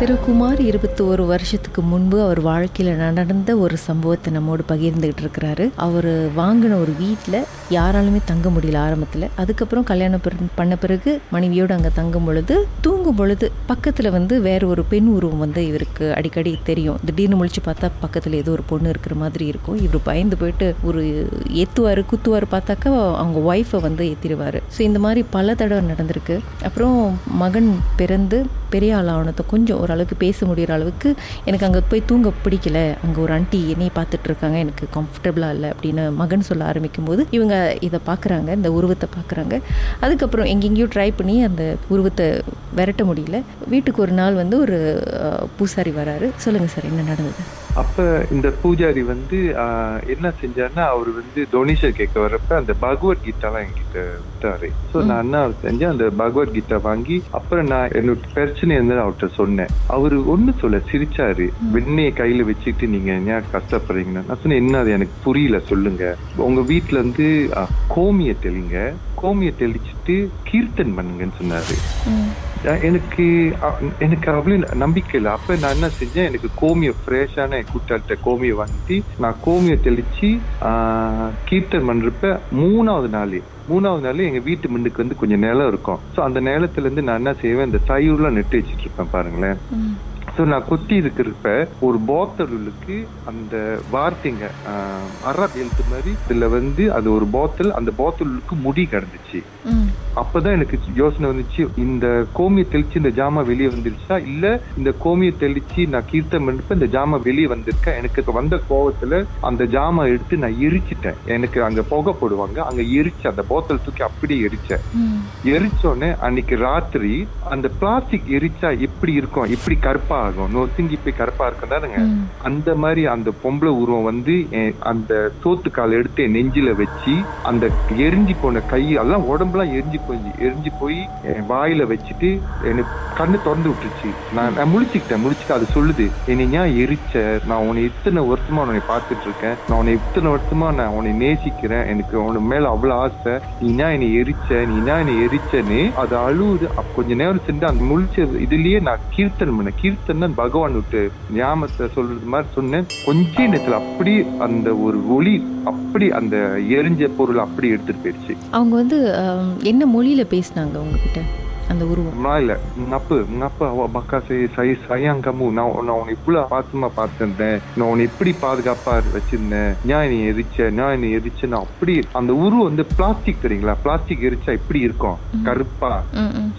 திருக்குமார் இருபத்தி ஒரு வருஷத்துக்கு முன்பு அவர் வாழ்க்கையில் நடந்த ஒரு சம்பவத்தை நம்மோடு பகிர்ந்துகிட்டு இருக்கிறாரு. அவர் வாங்கின ஒரு வீட்டில் யாராலுமே தங்க முடியல ஆரம்பத்தில். அதுக்கப்புறம் கல்யாணம் பிற- பண்ண பிறகு மனைவியோடு அங்கே தங்கும் பொழுது தூங்கும் பொழுது பக்கத்தில் வந்து வேற ஒரு பெண் உருவம் வந்து இவருக்கு அடிக்கடி தெரியும். திடீர்னு முழிச்சு பார்த்தா பக்கத்தில் ஏதோ ஒரு பொண்ணு இருக்கிற மாதிரி இருக்கும். இவர் பயந்து போயிட்டு ஒரு ஏத்துவார் குத்துவார் பார்த்தாக்கா அவங்க ஒய்ஃபை வந்து ஏற்றிடுவார் ஸோ இந்த மாதிரி பல தடவை நடந்திருக்கு. அப்புறம் மகன் பிறந்து பெரிய ஆள் ஆனத்தை கொஞ்சம் ஓரளவுக்கு பேச முடிகிற அளவுக்கு எனக்கு அங்கே போய் தூங்க பிடிக்கல. அங்கே ஒரு ஆண்டி என்னையை பார்த்துட்டு இருக்காங்க. எனக்கு கம்ஃபர்டபுளாக இல்லை அப்படின்னு மகன் சொல்ல ஆரம்பிக்கும் போது இவங்க இதை பார்க்குறாங்க. இந்த உருவத்தை பார்க்குறாங்க. அதுக்கப்புறம் எங்கெங்கேயோ ட்ரை பண்ணி அந்த உருவத்தை விரட்ட முடியல. வீட்டுக்கு ஒரு நாள் வந்து ஒரு பூசாரி வராரு. சொல்லுங்கள் சார் என்ன நடந்தது? அப்ப இந்த பூஜாரி வந்து என்ன செஞ்சாருன்னா அவர் வந்து டொனேஷன் கேட்க வர்றப்ப அந்த பகவத்கீதாலாம் என்கிட்ட விட்டாரு. ஸோ நான் என்ன செஞ்சேன் அந்த பகவத்கீதா வாங்கி அப்புறம் நான் என்னோட பிரச்சனை அவர்கிட்ட சொன்னேன். அவரு ஒண்ணு சொல்ல சிரிச்சாரு. வெண்ணெயை கையில வச்சுக்கிட்டு நீங்க ஏன் கஷ்டப்படுறீங்கன்னு? நான் சொன்னேன் என்ன அது எனக்கு புரியல சொல்லுங்க. உங்க வீட்டுல ஆஹ், கோமிய தெளிங்க. கோமிய தெளிச்சுட்டு கீர்த்தன் பண்ணுங்கன்னு சொன்னாரு. எனக்கு எனக்கு அவ்வளவு நம்பிக்கை இல்லை. அப்ப நான் என்ன செஞ்சேன்? எனக்கு கோமிய ஃப்ரெஷ்ஷான கூட்டாளிட்ட கோமிய வாங்கி நான் கோமிய தெளிச்சு ஆஹ், கீர்த்தன் பண்றப்ப மூணாவது நாள் மூணாவது நாள் எங்க வீட்டு முன்னுக்கு வந்து கொஞ்சம் நிலம் இருக்கும். ஸோ அந்த நிலத்துல இருந்து நான் என்ன செய்வேன்? இந்த சையூர்லாம் நெட்டு வச்சிட்டு இருப்பேன் பாருங்களேன் ஸோ நான் கொத்தி இருக்கிறப்ப ஒரு போத்தலுக்கு அந்த வார்த்தைங்க அரப் எழுத்து மாதிரி இதுல வந்து அது ஒரு போத்தல் அந்த போத்தலுக்கு முடி கிடந்துச்சு. அப்பதான் எனக்கு யோசனை வந்துச்சு இந்த கோமியை தெளிச்சு இந்த ஜாமா வெளியே வந்துருச்சா? இல்ல இந்த கோமியை தெளிச்சு நான் கீர்த்தம் பண்ணப்ப இந்த ஜாமா வெளியே வந்திருக்கா? எனக்கு வந்த கோவத்துல அந்த ஜாமா எடுத்து நான் எரிச்சிட்டேன். எனக்கு அங்க புகை போடுவாங்க அங்க எரிச்சு அந்த போத்தல் தூக்கி அப்படியே எரிச்சேன். எரிச்சோடனே அன்னைக்கு ராத்திரி அந்த பிளாஸ்டிக் எரிச்சா எப்படி இருக்கும்? எப்படி கருப்பா ஆகும் நொசுங்கி போய் கருப்பா இருக்கும் தானுங்க. அந்த மாதிரி அந்த பொம்பளை உருவம் வந்து அந்த சோத்து கால் எடுத்து நெஞ்சில வச்சு அந்த எரிஞ்சு போன கை எல்லாம் உடம்புலாம் எரிஞ்சு போய் எரிஞ்சு போய் என் வாயில வச்சுட்டு எனக்கு கண்ணு திறந்து விட்டுருச்சு. நான் நான் முழிச்சுக்கிட்டேன் முழிச்சுட்டு அது சொல்லுது. என்னை ஏன் எரிச்ச? நான் உன்னை இத்தனை வருஷமா உன்னை பார்த்துட்டு இருக்கேன் நான் உன்னை இத்தனை வருஷமா நான் உன்னை நேசிக்கிறேன். எனக்கு உனக்கு மேல அவ்வளவு ஆசை. நீ ஏன் என்னை எரிச்ச? நீ ஏன் என்னை எரிச்சன்னு? அது அழுவுது. கொஞ்ச நேரம் சென்று அந்த முழிச்ச இதுலயே நான் கீர்த்தன் பண்ணேன். கீர்த்தன் பகவான் விட்டு ஞாபகத்தை சொல்றது மாதிரி சொன்னேன். கொஞ்ச நேரத்துல அப்படி அந்த ஒரு ஒளி அப்படி அந்த எரிஞ்ச பொருள் அப்படி எடுத்துட்டு போயிடுச்சு. அவங்க வந்து என்ன மொழியில பேசினாங்க உங்ககிட்ட? அந்த உருவம்? இல்ல. ngapa awak bakar saya saya sayang kamu நான் நான் உன்னை இவ்வளவு பாசமா பார்த்திருந்தேன். நான் உன்னை எப்படி பாதுகாப்பா வச்சிருந்தேன். நான் நீ எரிச்ச நான் நீ எரிச்ச. நான் அப்படி அந்த உருவம் வந்து பிளாஸ்டிக் தெரியுங்களா? பிளாஸ்டிக் எரிச்சா எப்படி இருக்கும்? கருப்பா.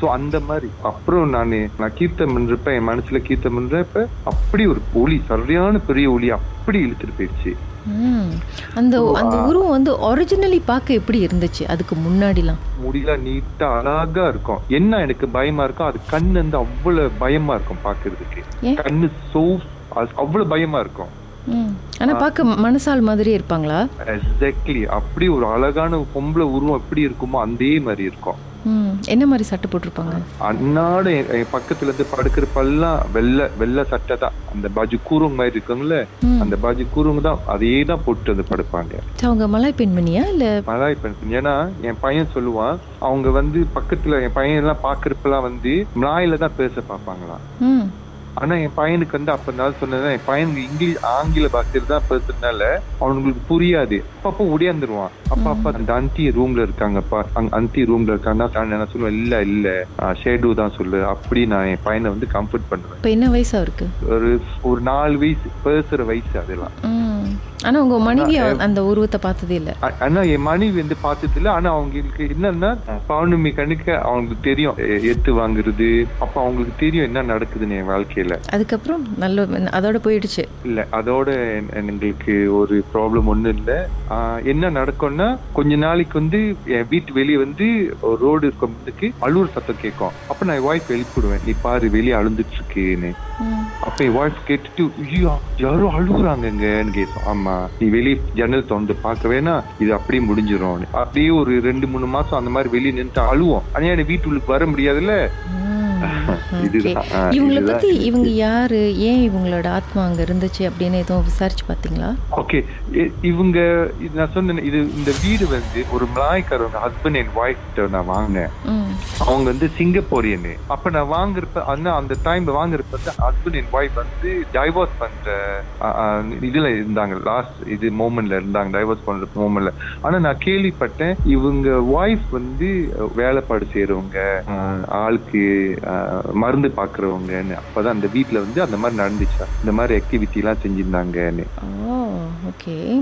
சோ அந்த மாதிரி. அப்புறம் நானு நான் கீர்த்தம் பண்றப்ப என் மனசுல கீர்த்தம் பண்றப்ப அப்படி ஒரு ஒளி சரியான பெரிய ஒளி அப்படி இழுத்துட்டு போயிடுச்சு. அந்த அந்த உருவம் வந்து ஒரிஜினலி பார்க்க எப்படி இருந்துச்சு? அதுக்கு முன்னாடிலாம். முடியெல்லாம் நீட்டா அழகா இருக்கும். என்ன எனக்கு பயமா இருக்கும் அது கண்ணு வந்து அவ்வளவு பயமா இருக்கும் பாக்குறதுக்கு? கண்ணு சோ அவ்வளவு பயமா இருக்கும். ஆனா பார்க்க மனசால் மாதிரியே இருப்பாங்களா? எக்ஸாக்ட்லி அப்படி ஒரு அழகான பொம்பளை உருவம் எப்படி இருக்குமோ அதே மாதிரி இருக்கும். என்ன மாதிரி சட்டை போட்டிருப்பாங்க? அன்னாட பக்கத்துல இருந்து படுக்கிறப்பெல்லாம் வெள்ளை வெள்ளை சட்டை தான். அந்த பாஜு கூறுங்க மாதிரி இருக்குங்களே. அந்த பாஜு கூறுங்க தான் அதே தான் போட்டு வந்து படுப்பாங்க. அவங்க மலாய் பெண்மணியா இல்ல? மலாய் பெண் ஏன்னா என் பையன் சொல்லுவான் அவங்க வந்து பக்கத்துல என் பையன் எல்லாம் பாக்குறப்பெல்லாம் வந்து மலாயில தான் பேச பார்ப்பாங்களாம். ஆனா என் பையனுக்கு வந்து அப்ப நான் சொன்னேன் என் பையனுக்கு இங்கிலீஷ் ஆங்கில பாஷையில தான் பேசுறதுனால அவனுங்களுக்கு புரியாது. அப்பப்போ உடையாந்துருவான் அப்பா அப்பா அந்த அந்தி ரூம்ல இருக்காங்கப்பா அங்க அந்தி ரூம்ல இருக்காங்கன்னா நான் சொல்லுவேன் இல்ல இல்ல. ஷேடு தான் சொல்லு. அப்படி நான் என் பையனை வந்து கம்ஃபர்ட் பண்ணுவேன். என்ன வயசா இருக்கு ஒரு ஒரு நாலு வயசு பேசுற வயசு அதெல்லாம். ஆனா உங்க மனைவி அந்த உருவத்தை பார்த்ததே இல்ல. ஆனா என் மனைவி வந்து பார்த்தது இல்ல. ஆனா அவங்களுக்கு என்னன்னா பௌர்ணமி கணக்க அவங்களுக்கு தெரியும். எத்து வாங்குறது. அப்ப அவங்களுக்கு தெரியும் என்ன நடக்குதுன்னு என் வாழ்க்கையில. அதுக்கப்புறம் நல்ல அதோட போயிடுச்சு. இல்ல அதோட எங்களுக்கு ஒரு ப்ராப்ளம் ஒண்ணும் இல்ல. என்ன நடக்கும்னா கொஞ்ச நாளைக்கு வந்து என் வீட்டு வெளியே வந்து ஒரு ரோடு இருக்கிறதுக்கு அழுவுற சத்தம் கேட்கும். அப்ப நான் ஒய்ஃப் எழுப்பிடுவேன் நீ பாரு வெளியே அழுந்துட்டு இருக்கேன்னு. அப்ப என் ஒய்ஃப் கேட்டுட்டு ஐயோ யாரோ அழுகுறாங்கன்னு கேட்கும். ஆமா. நீ வெளியே ஜன்னல் திறந்து பார்க்க வேணா இது அப்படியே முடிஞ்சிடும் அப்படியே ஒரு ரெண்டு மூணு மாசம் அந்த மாதிரி வெளியே நின்று அழுவோம். ஆனா வீட்டு வீட்டுக்கு வர முடியாதுல்ல? இவங்களை இதுதான் பத்தி. இவங்க யாரு? ஏன் இவங்களோட ஆத்மா அங்க இருந்துச்சு அப்படின்னு எதுவும் விசாரிச்சு பாத்தீங்களா? ஓகே. இவங்க இது நான் சொன்னேன் இது இந்த வீடு வந்து ஒரு மலாய்க்காரவங்க ஹஸ்பண்ட் அண்ட் ஒய்ஃப் நான் வாங்கினேன். அவங்க வந்து சிங்கப்பூரியனு. அப்ப நான் வாங்குறப்ப அண்ணா அந்த டைம்ல வாங்குறப்ப ஹஸ்பண்ட் அண்ட் ஒய்ஃப் வந்து டைவர்ஸ் பண்ற இதுல இருந்தாங்க. லாஸ்ட் இது மூமெண்ட்ல இருந்தாங்க டைவர்ஸ் பண்ற மூமெண்ட்ல ஆனா நான் கேள்விப்பட்டேன் இவங்க ஒய்ஃப் வந்து வேலைப்பாடு செய்யறவங்க ஆளுக்கு மருந்து பாக்குறவங்கன்னு. அப்பதான் அந்த வீட்ல வந்து அந்த மாதிரி நடந்துச்சா? இந்த மாதிரி ஆக்டிவிட்டி எல்லாம் செஞ்சிருந்தாங்கன்னு. ஓகே.